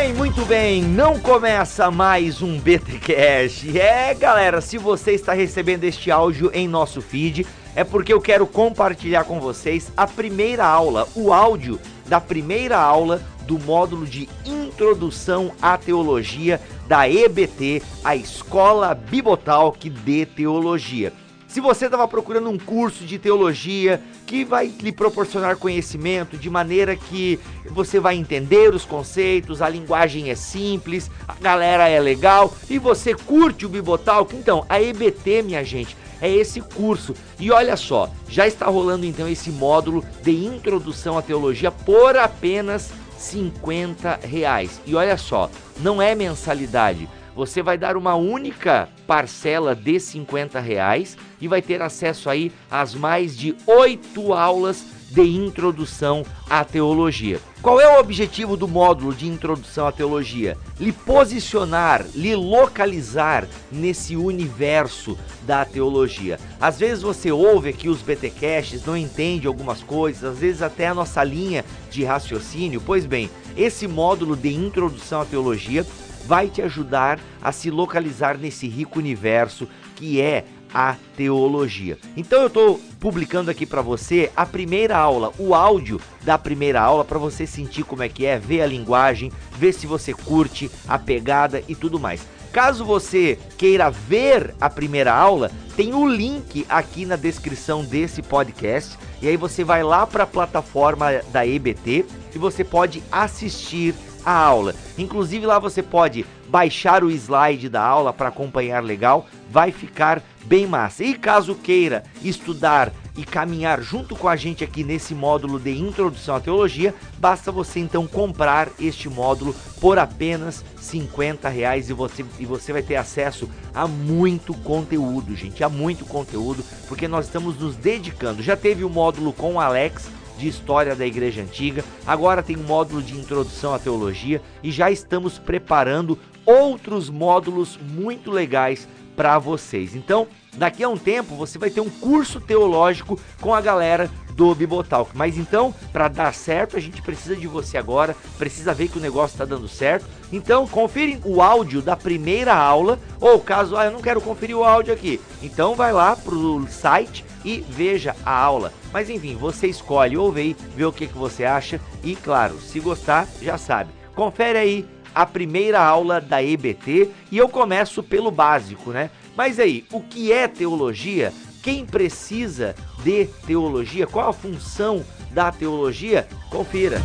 bem, muito bem. Não começa mais um BTcast. É, galera, se você está recebendo este áudio em nosso feed, é porque eu quero compartilhar com vocês a primeira aula, o áudio da primeira aula do módulo de Introdução à Teologia da EBT, a Escola Bibotalk de Teologia. Se você estava procurando um curso de teologia que vai lhe proporcionar conhecimento de maneira que você vai entender os conceitos, a linguagem é simples, a galera é legal e você curte o Bibotalk, então a EBT, minha gente, é esse curso. E olha só, já está rolando então esse módulo de introdução à teologia por apenas 50 reais. E olha só, não é mensalidade você vai dar uma única parcela de 50 reais e vai ter acesso aí às mais de oito aulas de introdução à teologia. Qual é o objetivo do módulo de introdução à teologia? Lhe posicionar, lhe localizar nesse universo da teologia. Às vezes você ouve aqui os BTcasts, não entende algumas coisas, às vezes até a nossa linha de raciocínio. Pois bem, esse módulo de introdução à teologia vai te ajudar a se localizar nesse rico universo que é a teologia. Então eu estou publicando aqui para você a primeira aula, o áudio da primeira aula para você sentir como é que é, ver a linguagem, ver se você curte a pegada e tudo mais. Caso você queira ver a primeira aula, tem o link aqui na descrição desse podcast e aí você vai lá para a plataforma da EBT e você pode assistir a aula. Inclusive lá você pode baixar o slide da aula para acompanhar legal, vai ficar bem massa. E caso queira estudar e caminhar junto com a gente aqui nesse módulo de introdução à teologia, basta você então comprar este módulo por apenas 50 reais e você, e você vai ter acesso a muito conteúdo, gente, a muito conteúdo, porque nós estamos nos dedicando. Já teve o módulo com o Alex, de História da Igreja Antiga, agora tem um módulo de Introdução à Teologia e já estamos preparando outros módulos muito legais para vocês. Então, daqui a um tempo você vai ter um curso teológico com a galera do Bibotalk. Mas então, para dar certo, a gente precisa de você agora, precisa ver que o negócio está dando certo. Então, confirem o áudio da primeira aula, ou caso ah, eu não quero conferir o áudio aqui, então vai lá pro site e veja a aula. Mas enfim, você escolhe, ouve aí, vê o que, que você acha e claro, se gostar, já sabe. Confere aí a primeira aula da EBT e eu começo pelo básico, né? Mas aí, o que é teologia? Quem precisa de teologia? Qual a função da teologia? Confira.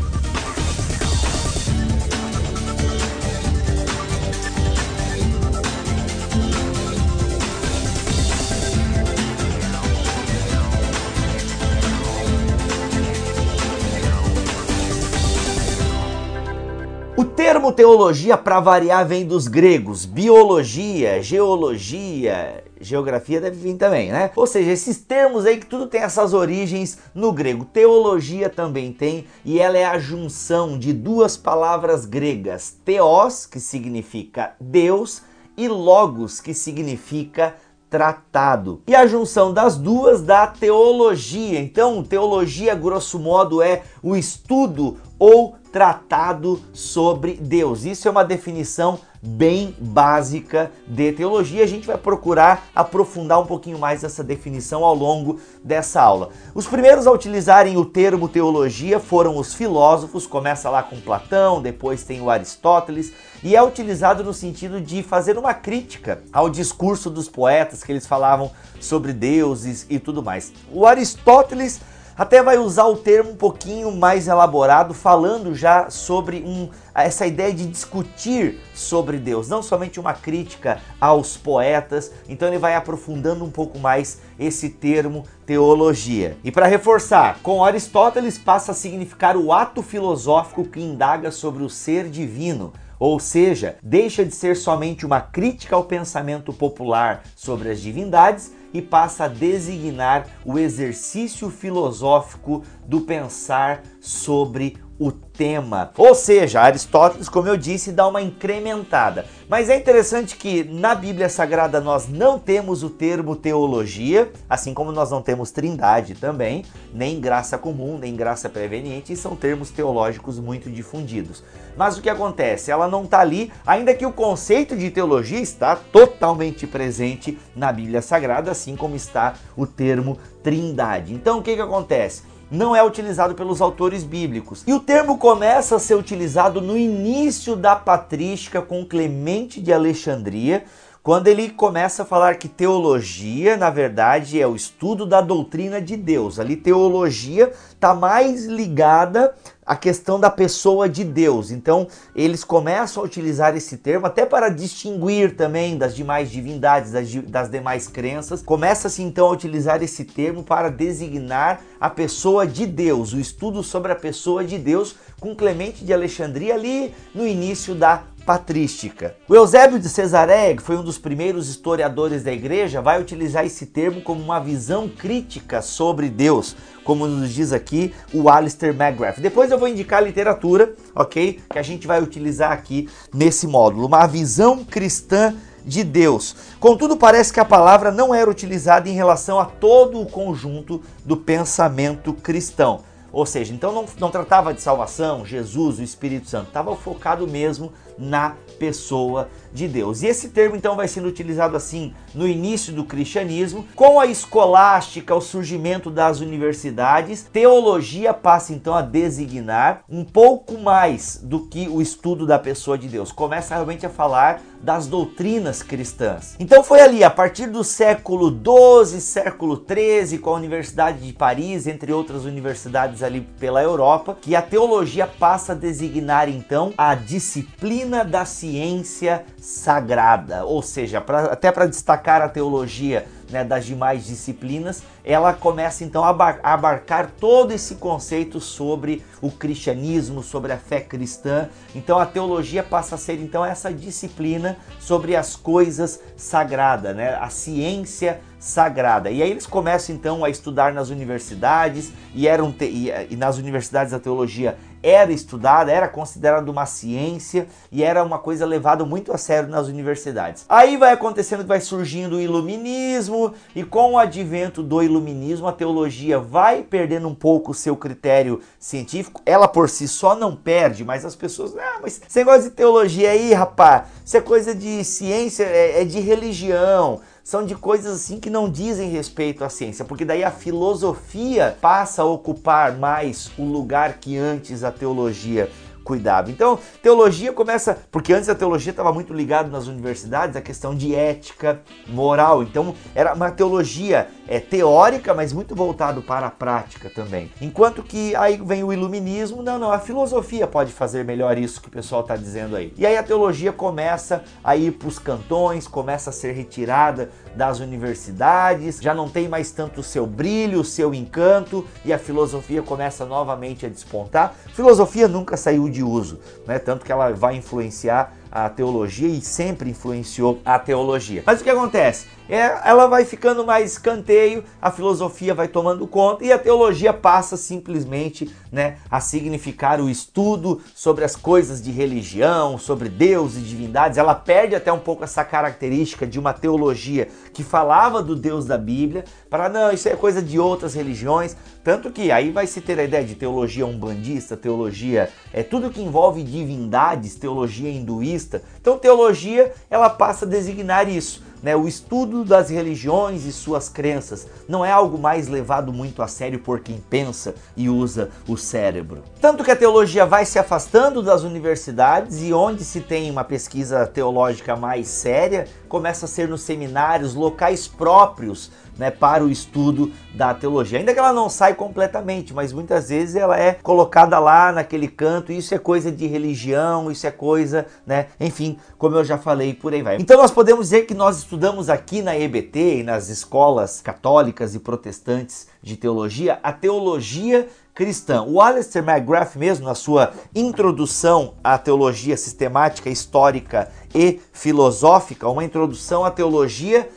Teologia, para variar, vem dos gregos. Biologia, geologia, geografia deve vir também, né? Ou seja, esses termos aí que tudo tem essas origens no grego. Teologia também tem, e ela é a junção de duas palavras gregas: theos, que significa Deus, e logos, que significa tratado. E a junção das duas dá teologia. Então, teologia, grosso modo, é o estudo ou tratado sobre Deus. Isso é uma definição bem básica de teologia. A gente vai procurar aprofundar um pouquinho mais essa definição ao longo dessa aula. Os primeiros a utilizarem o termo teologia foram os filósofos, começa lá com Platão, depois tem o Aristóteles, e é utilizado no sentido de fazer uma crítica ao discurso dos poetas que eles falavam sobre deuses e tudo mais. O Aristóteles até vai usar o termo um pouquinho mais elaborado, falando já sobre um, essa ideia de discutir sobre Deus, não somente uma crítica aos poetas, então ele vai aprofundando um pouco mais esse termo teologia. E para reforçar, com Aristóteles passa a significar o ato filosófico que indaga sobre o ser divino. Ou seja, deixa de ser somente uma crítica ao pensamento popular sobre as divindades e passa a designar o exercício filosófico do pensar sobre o tema. Ou seja, Aristóteles, como eu disse, dá uma incrementada. Mas é interessante que na Bíblia Sagrada nós não temos o termo teologia, assim como nós não temos trindade também, nem graça comum, nem graça preveniente, e são termos teológicos muito difundidos. Mas o que acontece? Ela não está ali, ainda que o conceito de teologia está totalmente presente na Bíblia Sagrada, assim como está o termo trindade. Então o que, que acontece? não é utilizado pelos autores bíblicos. E o termo começa a ser utilizado no início da patrística com Clemente de Alexandria, quando ele começa a falar que teologia, na verdade, é o estudo da doutrina de Deus. Ali, teologia está mais ligada à questão da pessoa de Deus. Então, eles começam a utilizar esse termo até para distinguir também das demais divindades, das, das demais crenças. Começa-se então a utilizar esse termo para designar a pessoa de Deus, o estudo sobre a pessoa de Deus, com Clemente de Alexandria ali no início da patrística. O Eusébio de Cesareia, que foi um dos primeiros historiadores da igreja, vai utilizar esse termo como uma visão crítica sobre Deus, como nos diz aqui o Alistair McGrath. Depois eu vou indicar a literatura, ok? Que a gente vai utilizar aqui nesse módulo. Uma visão cristã de Deus. Contudo, parece que a palavra não era utilizada em relação a todo o conjunto do pensamento cristão. Ou seja, então não, não tratava de salvação, Jesus, o Espírito Santo, estava focado mesmo na pessoa de Deus. E esse termo então vai sendo utilizado assim no início do cristianismo, com a escolástica, o surgimento das universidades, teologia passa então a designar um pouco mais do que o estudo da pessoa de Deus. Começa realmente a falar das doutrinas cristãs. Então foi ali, a partir do século 12, século 13, com a Universidade de Paris, entre outras universidades ali pela Europa, que a teologia passa a designar então a disciplina da ciência sagrada, ou seja, pra, até para destacar a teologia né, das demais disciplinas, ela começa então a abarcar todo esse conceito sobre o cristianismo, sobre a fé cristã. Então a teologia passa a ser então essa disciplina sobre as coisas sagradas, né, a ciência sagrada. E aí eles começam então a estudar nas universidades e eram e, e nas universidades a teologia era estudada, era considerada uma ciência e era uma coisa levada muito a sério nas universidades. Aí vai acontecendo que vai surgindo o iluminismo e com o advento do iluminismo a teologia vai perdendo um pouco o seu critério científico. Ela por si só não perde, mas as pessoas, ah, mas você gosta de teologia aí, rapaz? Isso é coisa de ciência, é, é de religião são de coisas assim que não dizem respeito à ciência, porque daí a filosofia passa a ocupar mais o lugar que antes a teologia cuidado. Então, teologia começa, porque antes a teologia estava muito ligada nas universidades a questão de ética, moral. Então, era uma teologia é, teórica, mas muito voltado para a prática também. Enquanto que aí vem o iluminismo, não, não, a filosofia pode fazer melhor isso que o pessoal está dizendo aí. E aí a teologia começa a ir para os cantões, começa a ser retirada das universidades, já não tem mais tanto o seu brilho, o seu encanto, e a filosofia começa novamente a despontar. Filosofia nunca saiu de uso, né? Tanto que ela vai influenciar a teologia e sempre influenciou a teologia. Mas o que acontece? É, ela vai ficando mais escanteio, a filosofia vai tomando conta e a teologia passa simplesmente né, a significar o estudo sobre as coisas de religião, sobre Deus e divindades. Ela perde até um pouco essa característica de uma teologia que falava do Deus da Bíblia, para não, isso é coisa de outras religiões. Tanto que aí vai se ter a ideia de teologia umbandista, teologia, é tudo que envolve divindades, teologia hinduísta. Então teologia, ela passa a designar isso né, o estudo das religiões e suas crenças não é algo mais levado muito a sério por quem pensa e usa o cérebro. Tanto que a teologia vai se afastando das universidades e onde se tem uma pesquisa teológica mais séria, começa a ser nos seminários, locais próprios né, para o estudo da teologia. Ainda que ela não sai completamente, mas muitas vezes ela é colocada lá naquele canto, isso é coisa de religião, isso é coisa, né, enfim, como eu já falei, por aí vai. Então nós podemos dizer que nós estudamos aqui na EBT e nas escolas católicas e protestantes de teologia, a teologia cristã. O Alistair McGrath mesmo, na sua introdução à teologia sistemática, histórica e filosófica, uma introdução à teologia.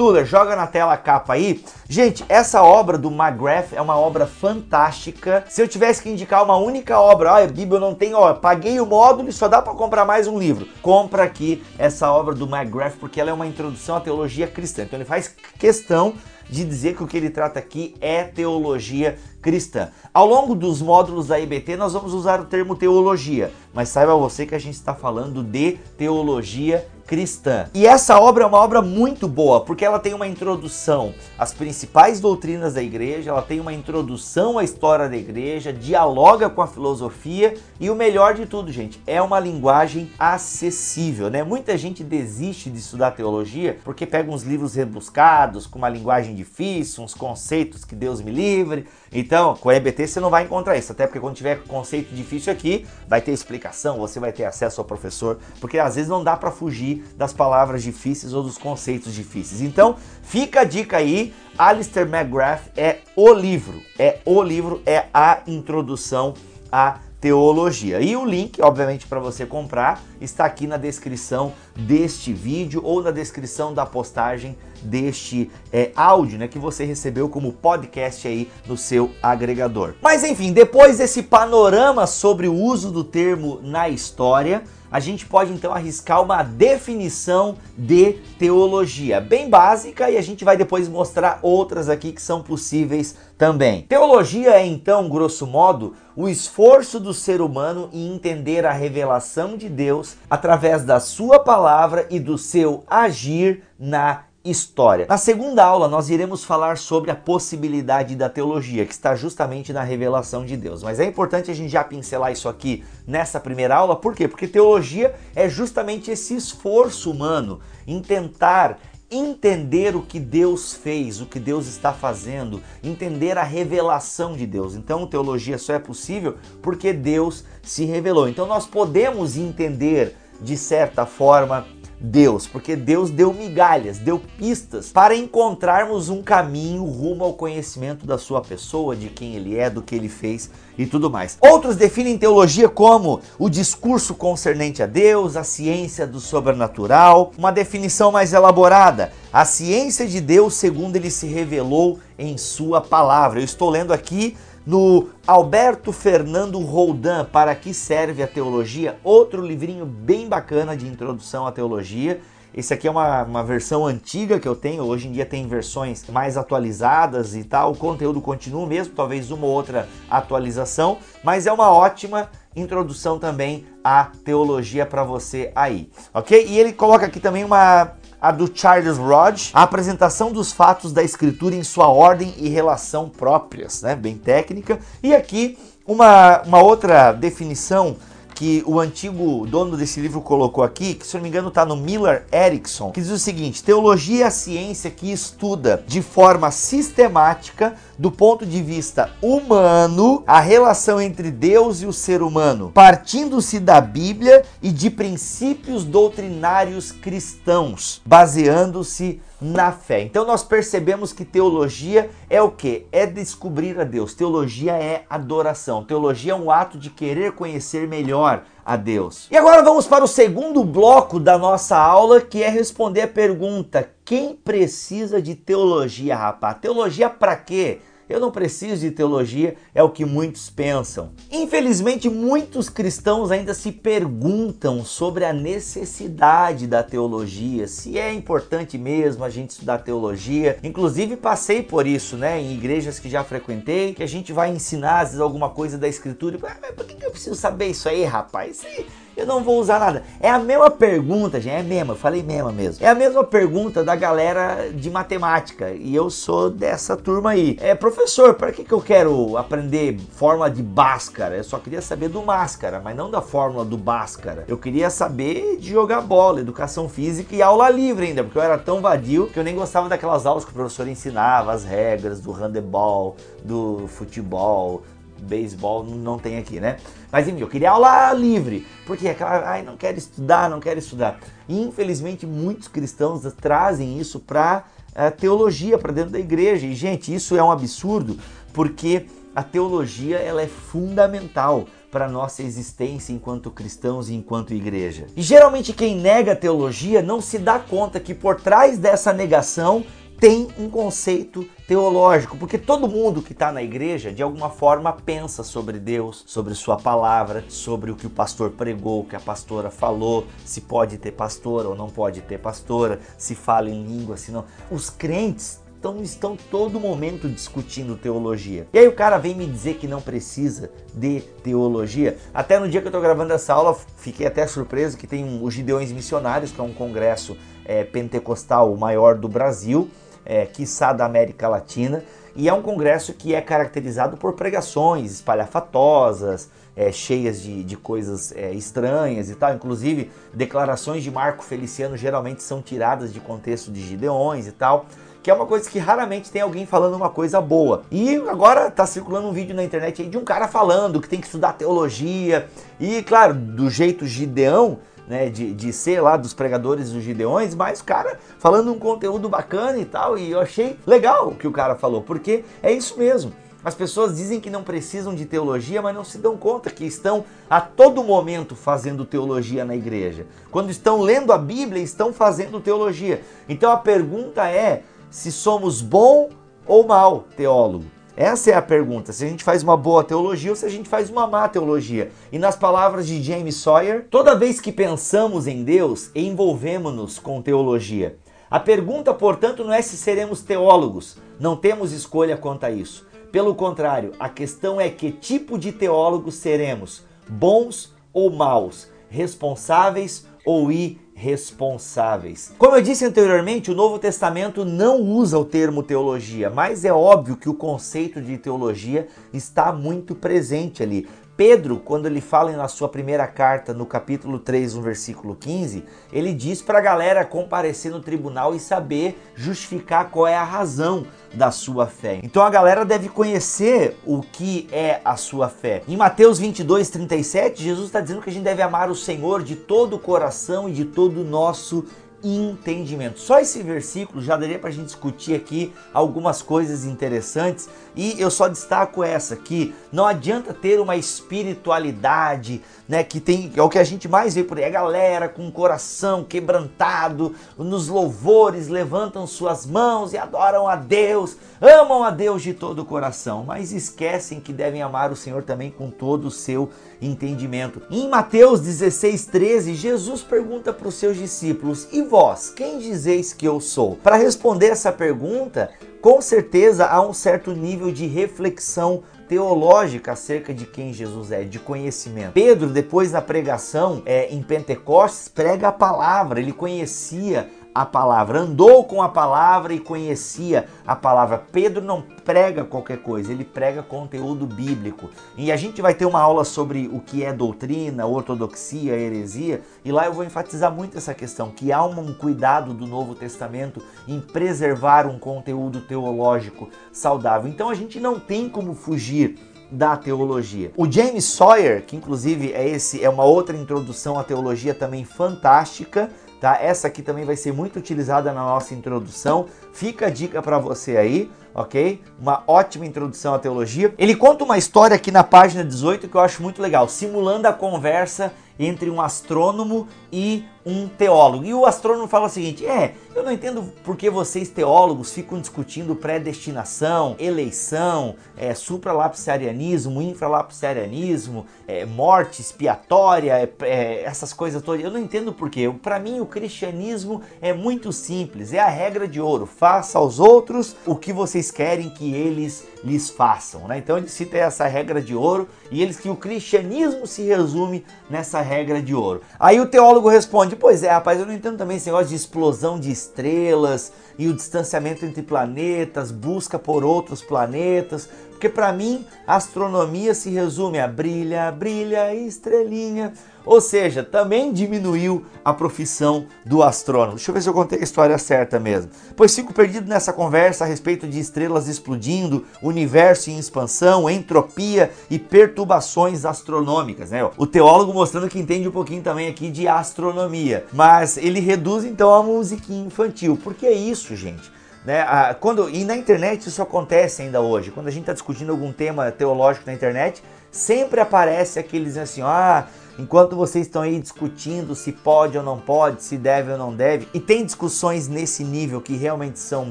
Tuller, joga na tela a capa aí. Gente, essa obra do McGrath é uma obra fantástica. Se eu tivesse que indicar uma única obra, olha, Bíblia não tem, ó, paguei o módulo e só dá para comprar mais um livro. Compra aqui essa obra do McGrath porque ela é uma introdução à teologia cristã. Então ele faz questão de dizer que o que ele trata aqui é teologia cristã. Ao longo dos módulos da IBT, nós vamos usar o termo teologia, mas saiba você que a gente está falando de teologia cristã. E essa obra é uma obra muito boa, porque ela tem uma introdução às principais doutrinas da igreja, ela tem uma introdução à história da igreja, dialoga com a filosofia e o melhor de tudo, gente, é uma linguagem acessível, né? Muita gente desiste de estudar teologia porque pega uns livros rebuscados, com uma linguagem difícil, uns conceitos que Deus me livre. Então, com a EBT você não vai encontrar isso, até porque quando tiver conceito difícil aqui, vai ter explicação, você vai ter acesso ao professor, porque às vezes não dá para fugir das palavras difíceis ou dos conceitos difíceis. Então, fica a dica aí, Alistair McGrath é o livro, é o livro, é a introdução à teologia. E o link, obviamente, para você comprar está aqui na descrição deste vídeo ou na descrição da postagem deste é, áudio, né, que você recebeu como podcast aí no seu agregador. Mas enfim, depois desse panorama sobre o uso do termo na história, a gente pode então arriscar uma definição de teologia, bem básica, e a gente vai depois mostrar outras aqui que são possíveis também. Teologia é então, grosso modo, o esforço do ser humano em entender a revelação de Deus através da sua palavra e do seu agir na história. Na segunda aula, nós iremos falar sobre a possibilidade da teologia, que está justamente na revelação de Deus. Mas é importante a gente já pincelar isso aqui nessa primeira aula, por quê? Porque teologia é justamente esse esforço humano em tentar entender o que Deus fez, o que Deus está fazendo, entender a revelação de Deus. Então, teologia só é possível porque Deus se revelou. Então, nós podemos entender de certa forma Deus, porque Deus deu migalhas, deu pistas para encontrarmos um caminho rumo ao conhecimento da sua pessoa, de quem ele é, do que ele fez e tudo mais. Outros definem teologia como o discurso concernente a Deus, a ciência do sobrenatural, uma definição mais elaborada, a ciência de Deus segundo ele se revelou em sua palavra. Eu estou lendo aqui no Alberto Fernando Roldan, Para que serve a teologia? Outro livrinho bem bacana de introdução à teologia. Esse aqui é uma, uma versão antiga que eu tenho, hoje em dia tem versões mais atualizadas e tal. O conteúdo continua mesmo, talvez uma ou outra atualização, mas é uma ótima introdução também à teologia para você aí, ok? E ele coloca aqui também uma a do Charles Rod, a apresentação dos fatos da escritura em sua ordem e relação próprias, né? bem técnica. E aqui uma, uma outra definição que o antigo dono desse livro colocou aqui, que se não me engano está no Miller Erickson, que diz o seguinte: teologia é a ciência que estuda de forma sistemática, do ponto de vista humano, a relação entre Deus e o ser humano, partindo-se da Bíblia e de princípios doutrinários cristãos, baseando-se na fé. Então nós percebemos que teologia é o que? É descobrir a Deus. Teologia é adoração. Teologia é um ato de querer conhecer melhor a Deus. E agora vamos para o segundo bloco da nossa aula, que é responder a pergunta: quem precisa de teologia, rapaz? Teologia para quê? Eu não preciso de teologia, é o que muitos pensam. Infelizmente, muitos cristãos ainda se perguntam sobre a necessidade da teologia, se é importante mesmo a gente estudar teologia. Inclusive, passei por isso, né, em igrejas que já frequentei, que a gente vai ensinar às vezes alguma coisa da escritura ah, mas por que eu preciso saber isso aí, rapaz? Isso aí eu não vou usar nada. É a mesma pergunta, gente, é mesma, eu falei mesma mesmo. É a mesma pergunta da galera de matemática e eu sou dessa turma aí. É, professor, para que, que eu quero aprender fórmula de Bhaskara? Eu só queria saber do máscara, mas não da fórmula do Bhaskara. Eu queria saber de jogar bola, educação física e aula livre ainda, porque eu era tão vadio que eu nem gostava daquelas aulas que o professor ensinava, as regras do handebol, do futebol, beisebol não tem aqui, né? Mas enfim, eu queria aula livre, porque aquela, ai, não quero estudar, não quero estudar. Infelizmente, muitos cristãos trazem isso para a eh, teologia, para dentro da igreja. E, gente, isso é um absurdo, porque a teologia ela é fundamental para nossa existência enquanto cristãos e enquanto igreja. E geralmente quem nega a teologia não se dá conta que por trás dessa negação tem um conceito teológico, porque todo mundo que está na igreja de alguma forma pensa sobre Deus, sobre sua palavra, sobre o que o pastor pregou, o que a pastora falou, se pode ter pastora ou não pode ter pastora, se fala em língua, se não. Os crentes então estão todo momento discutindo teologia. E aí o cara vem me dizer que não precisa de teologia. Até no dia que eu estou gravando essa aula, fiquei até surpreso que tem um, os Gideões Missionários, que é um congresso é, pentecostal maior do Brasil, é, quiçá da América Latina, e é um congresso que é caracterizado por pregações espalhafatosas, é, cheias de, de coisas é, estranhas e tal. Inclusive, declarações de Marco Feliciano geralmente são tiradas de contexto de Gideões e tal. Que é uma coisa que raramente tem alguém falando uma coisa boa. E agora tá circulando um vídeo na internet aí de um cara falando que tem que estudar teologia. E, claro, do jeito Gideão, né, de, de ser lá dos pregadores dos Gideões, mas o cara falando um conteúdo bacana e tal, e eu achei legal o que o cara falou, porque é isso mesmo. As pessoas dizem que não precisam de teologia, mas não se dão conta que estão a todo momento fazendo teologia na igreja. Quando estão lendo a Bíblia, estão fazendo teologia. Então a pergunta é se somos bom ou mal teólogo. Essa é a pergunta: se a gente faz uma boa teologia ou se a gente faz uma má teologia. E nas palavras de James Sawyer, toda vez que pensamos em Deus, envolvemos-nos com teologia. A pergunta, portanto, não é se seremos teólogos. Não temos escolha quanto a isso. Pelo contrário, a questão é que tipo de teólogos seremos: bons ou maus, responsáveis ou irresponsáveis responsáveis. Como eu disse anteriormente, o Novo Testamento não usa o termo teologia, mas é óbvio que o conceito de teologia está muito presente ali. Pedro, quando ele fala na sua primeira carta, no capítulo 3, no versículo 15, ele diz para a galera comparecer no tribunal e saber justificar qual é a razão da sua fé. Então a galera deve conhecer o que é a sua fé. Em Mateus 22, 37, Jesus está dizendo que a gente deve amar o Senhor de todo o coração e de todo o nosso entendimento. Só esse versículo já daria para a gente discutir aqui algumas coisas interessantes e eu só destaco essa aqui. Não adianta ter uma espiritualidade, né, que tem é o que a gente mais vê por aí, a galera com o coração quebrantado, nos louvores levantam suas mãos e adoram a Deus, amam a Deus de todo o coração, mas esquecem que devem amar o Senhor também com todo o seu entendimento. Em Mateus 16:13, Jesus pergunta para os seus discípulos: "E vós, quem dizeis que eu sou?" Para responder essa pergunta, com certeza há um certo nível de reflexão teológica acerca de quem Jesus é, de conhecimento. Pedro, depois da pregação é, em Pentecostes, prega a palavra, ele conhecia a palavra, andou com a palavra e conhecia a palavra. Pedro não prega qualquer coisa, ele prega conteúdo bíblico. E a gente vai ter uma aula sobre o que é doutrina, ortodoxia, heresia, e lá eu vou enfatizar muito essa questão, que há um cuidado do Novo Testamento em preservar um conteúdo teológico saudável. Então a gente não tem como fugir da teologia. O James Sawyer, que inclusive é esse é uma outra introdução à teologia também fantástica, tá? Essa aqui também vai ser muito utilizada na nossa introdução. Fica a dica para você aí, ok? Uma ótima introdução à teologia. Ele conta uma história aqui na página 18 que eu acho muito legal, simulando a conversa entre um astrônomo e um teólogo. E o astrônomo fala o seguinte: é, eu não entendo por que vocês teólogos ficam discutindo predestinação, eleição, é, supralapsarianismo, infralapsarianismo, é, morte expiatória, é, é, essas coisas todas. Eu não entendo por quê. Para mim, o cristianismo é muito simples, é a regra de ouro. Faça aos outros o que vocês querem que eles lhes façam. Né? Então ele cita essa regra de ouro e eles que o cristianismo se resume nessa regra de ouro. Aí o teólogo responde: Pois é, rapaz, eu não entendo também esse negócio de explosão de estrelas e o distanciamento entre planetas, busca por outros planetas. Porque para mim, astronomia se resume a brilha, brilha, estrelinha. Ou seja, também diminuiu a profissão do astrônomo. Deixa eu ver se eu contei a história certa mesmo. Pois fico perdido nessa conversa a respeito de estrelas explodindo, universo em expansão, entropia e perturbações astronômicas. Né? O teólogo mostrando que entende um pouquinho também aqui de astronomia. Mas ele reduz então a musiquinha infantil. Por que isso, gente? Né? quando, e na internet isso acontece ainda hoje. Quando a gente está discutindo algum tema teológico na internet, sempre aparece aqueles assim, ah, enquanto vocês estão aí discutindo se pode ou não pode, se deve ou não deve, e tem discussões nesse nível que realmente são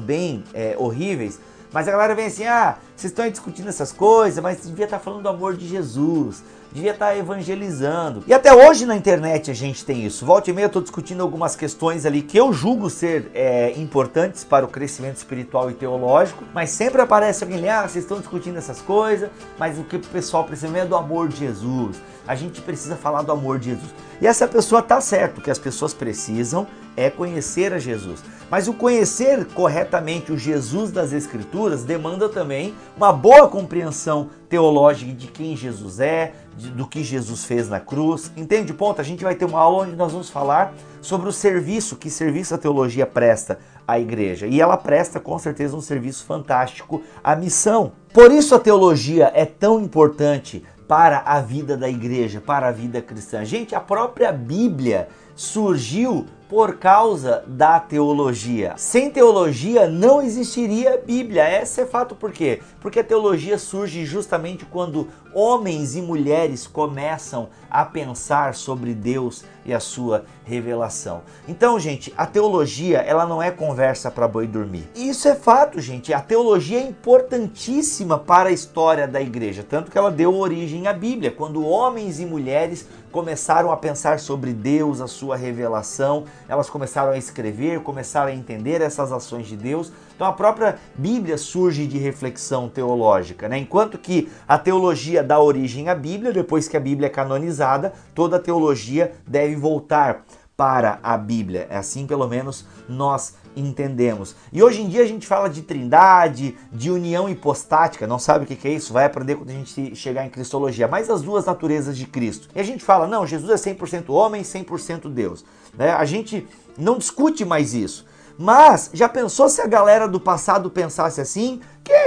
bem é, horríveis, mas a galera vem assim, ah, vocês estão aí discutindo essas coisas, mas devia estar tá falando do amor de Jesus, devia estar tá evangelizando. E até hoje na internet a gente tem isso. Volta e meia eu estou discutindo algumas questões ali que eu julgo ser é, importantes para o crescimento espiritual e teológico, mas sempre aparece alguém ali, ah, vocês estão discutindo essas coisas, mas o que o pessoal precisa é do amor de Jesus. A gente precisa falar do amor de Jesus. E essa pessoa tá certo, que as pessoas precisam é conhecer a Jesus. Mas o conhecer corretamente o Jesus das Escrituras demanda também uma boa compreensão teológica de quem Jesus é, de, do que Jesus fez na cruz. Entende o ponto? A gente vai ter uma aula onde nós vamos falar sobre o serviço, que serviço a teologia presta à igreja. E ela presta com certeza um serviço fantástico à missão. Por isso a teologia é tão importante para a vida da igreja, para a vida cristã. Gente, a própria Bíblia surgiu por causa da teologia. Sem teologia não existiria Bíblia. Esse é fato por quê? Porque a teologia surge justamente quando homens e mulheres começam a pensar sobre Deus e a sua revelação. Então, gente, a teologia, ela não é conversa para boi dormir. Isso é fato, gente. A teologia é importantíssima para a história da igreja, tanto que ela deu origem à Bíblia, quando homens e mulheres começaram a pensar sobre Deus, a sua revelação, elas começaram a escrever, começaram a entender essas ações de Deus. Então a própria Bíblia surge de reflexão teológica, né? Enquanto que a teologia dá origem à Bíblia, depois que a Bíblia é canonizada, toda a teologia deve voltar para a Bíblia. É assim, pelo menos, nós entendemos. E hoje em dia a gente fala de trindade, de união hipostática, não sabe o que é isso? Vai aprender quando a gente chegar em Cristologia, mas as duas naturezas de Cristo. E a gente fala, não, Jesus é 100% homem, 100% Deus. Né? A gente não discute mais isso. Mas já pensou se a galera do passado pensasse assim?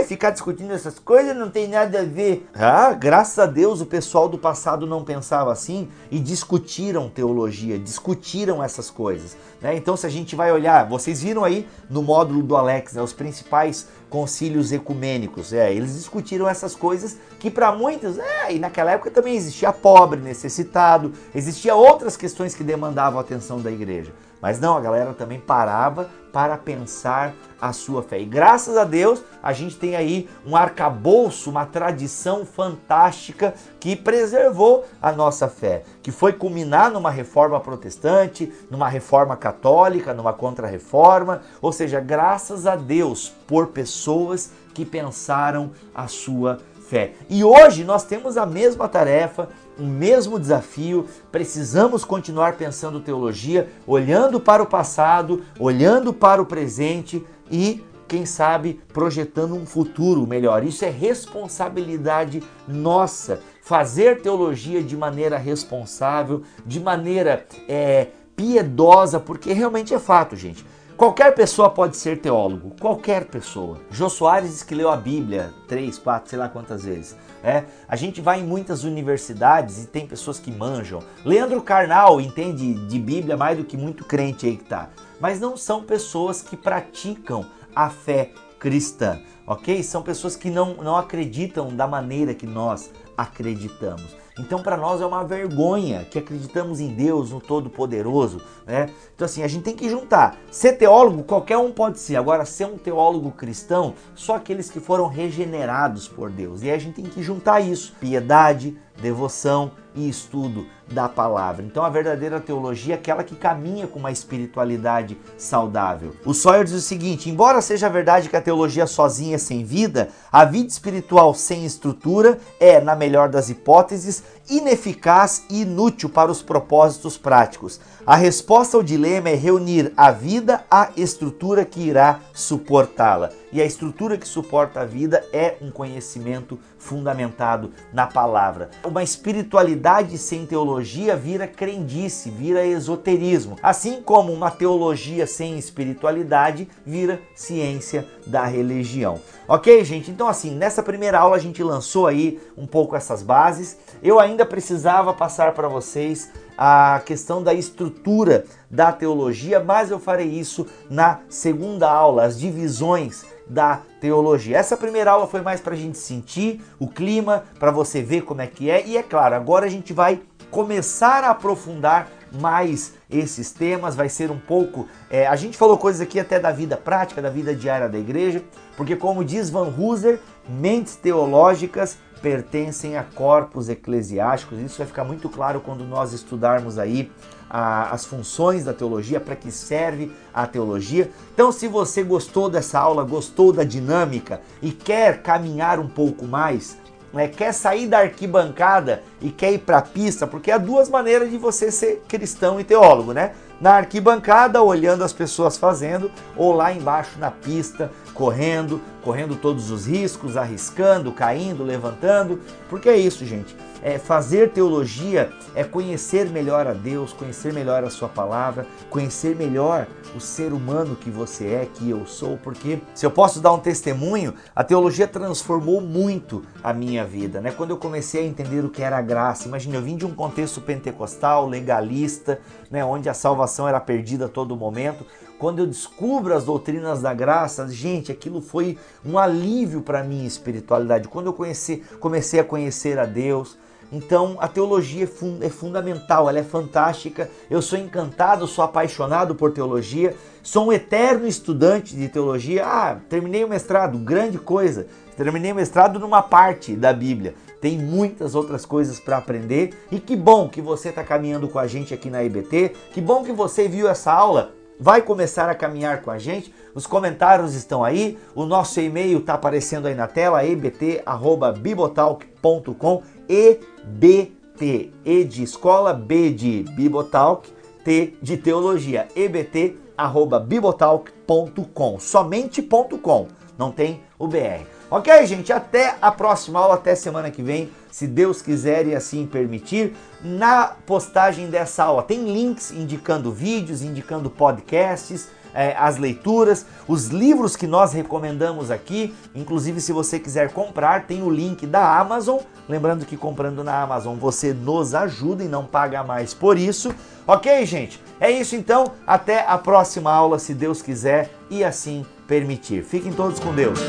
Ficar discutindo essas coisas não tem nada a ver. Ah, graças a Deus o pessoal do passado não pensava assim e discutiram teologia, discutiram essas coisas. Né? Então, se a gente vai olhar, vocês viram aí no módulo do Alex, né, os principais concílios ecumênicos. É, eles discutiram essas coisas que para muitos, é, e naquela época também existia pobre, necessitado, existia outras questões que demandavam a atenção da igreja. Mas não, a galera também parava para pensar a sua fé. E graças a Deus, a gente tem aí um arcabouço, uma tradição fantástica que preservou a nossa fé, que foi culminar numa reforma protestante, numa reforma católica, numa contra-reforma, ou seja, graças a Deus por pessoas que pensaram a sua fé. E hoje nós temos a mesma tarefa, o mesmo desafio, precisamos continuar pensando teologia, olhando para o passado, olhando para o presente e, quem sabe, projetando um futuro melhor. Isso é responsabilidade nossa. Fazer teologia de maneira responsável, de maneira é, piedosa, porque realmente é fato, gente. Qualquer pessoa pode ser teólogo, qualquer pessoa. Jô Soares disse que leu a Bíblia três, quatro, sei lá quantas vezes. É, a gente vai em muitas universidades e tem pessoas que manjam. Leandro Carnal entende de Bíblia mais do que muito crente aí que tá. Mas não são pessoas que praticam a fé cristã, ok? São pessoas que não, não acreditam da maneira que nós acreditamos. Então, para nós é uma vergonha que acreditamos em Deus, no Todo-Poderoso, né? Então, assim, a gente tem que juntar. Ser teólogo, qualquer um pode ser. Agora, ser um teólogo cristão, só aqueles que foram regenerados por Deus. E a gente tem que juntar isso: piedade, devoção e estudo da palavra. Então a verdadeira teologia é aquela que caminha com uma espiritualidade saudável. O Sawyer diz o seguinte: embora seja verdade que a teologia sozinha sem vida, a vida espiritual sem estrutura é, na melhor das hipóteses, ineficaz e inútil para os propósitos práticos. A resposta ao dilema é reunir a vida à estrutura que irá suportá-la. E a estrutura que suporta a vida é um conhecimento fundamentado na palavra. Uma espiritualidade sem teologia vira crendice, vira esoterismo. Assim como uma teologia sem espiritualidade vira ciência da religião. Ok, gente? Então, assim, nessa primeira aula a gente lançou aí um pouco essas bases. Eu ainda precisava passar para vocês a questão da estrutura da teologia, mas eu farei isso na segunda aula, as divisões da teologia. Essa primeira aula foi mais para a gente sentir o clima, para você ver como é que é, e é claro, agora a gente vai começar a aprofundar mais esses temas, vai ser um pouco. É, a gente falou coisas aqui até da vida prática, da vida diária da igreja, porque, como diz Van Hooser, mentes teológicas pertencem a corpos eclesiásticos. Isso vai ficar muito claro quando nós estudarmos aí a, as funções da teologia, para que serve a teologia. Então, se você gostou dessa aula, gostou da dinâmica e quer caminhar um pouco mais, né, quer sair da arquibancada e quer ir para a pista, porque há duas maneiras de você ser cristão e teólogo, né? Na arquibancada, olhando as pessoas fazendo, ou lá embaixo na pista, correndo, correndo todos os riscos, arriscando, caindo, levantando, porque é isso, gente. É fazer teologia é conhecer melhor a Deus, conhecer melhor a sua palavra, conhecer melhor o ser humano que você é, que eu sou, porque se eu posso dar um testemunho, a teologia transformou muito a minha vida, né? Quando eu comecei a entender o que era a graça, imagina, eu vim de um contexto pentecostal, legalista, né, onde a salvação era perdida a todo momento, quando eu descubro as doutrinas da graça, gente, aquilo foi um alívio para a minha espiritualidade. Quando eu conheci, comecei a conhecer a Deus, então a teologia é, fun é, fundamental, ela é fantástica. Eu sou encantado, sou apaixonado por teologia, sou um eterno estudante de teologia. Ah, terminei o mestrado, grande coisa. Terminei o mestrado numa parte da Bíblia. Tem muitas outras coisas para aprender e que bom que você está caminhando com a gente aqui na IBT. Que bom que você viu essa aula vai começar a caminhar com a gente. Os comentários estão aí, o nosso e-mail está aparecendo aí na tela, ebt@bibotalk.com, EBT, E de escola, B de Bibotalk, T de teologia, ebt@bibotalk.com, somente.com, não tem o BR. Ok, gente? Até a próxima aula, até semana que vem, se Deus quiser e assim permitir. Na postagem dessa aula tem links indicando vídeos, indicando podcasts, é, as leituras, os livros que nós recomendamos aqui. Inclusive, se você quiser comprar, tem o link da Amazon. Lembrando que comprando na Amazon você nos ajuda e não paga mais por isso. Ok, gente? É isso então. Até a próxima aula, se Deus quiser e assim permitir. Fiquem todos com Deus.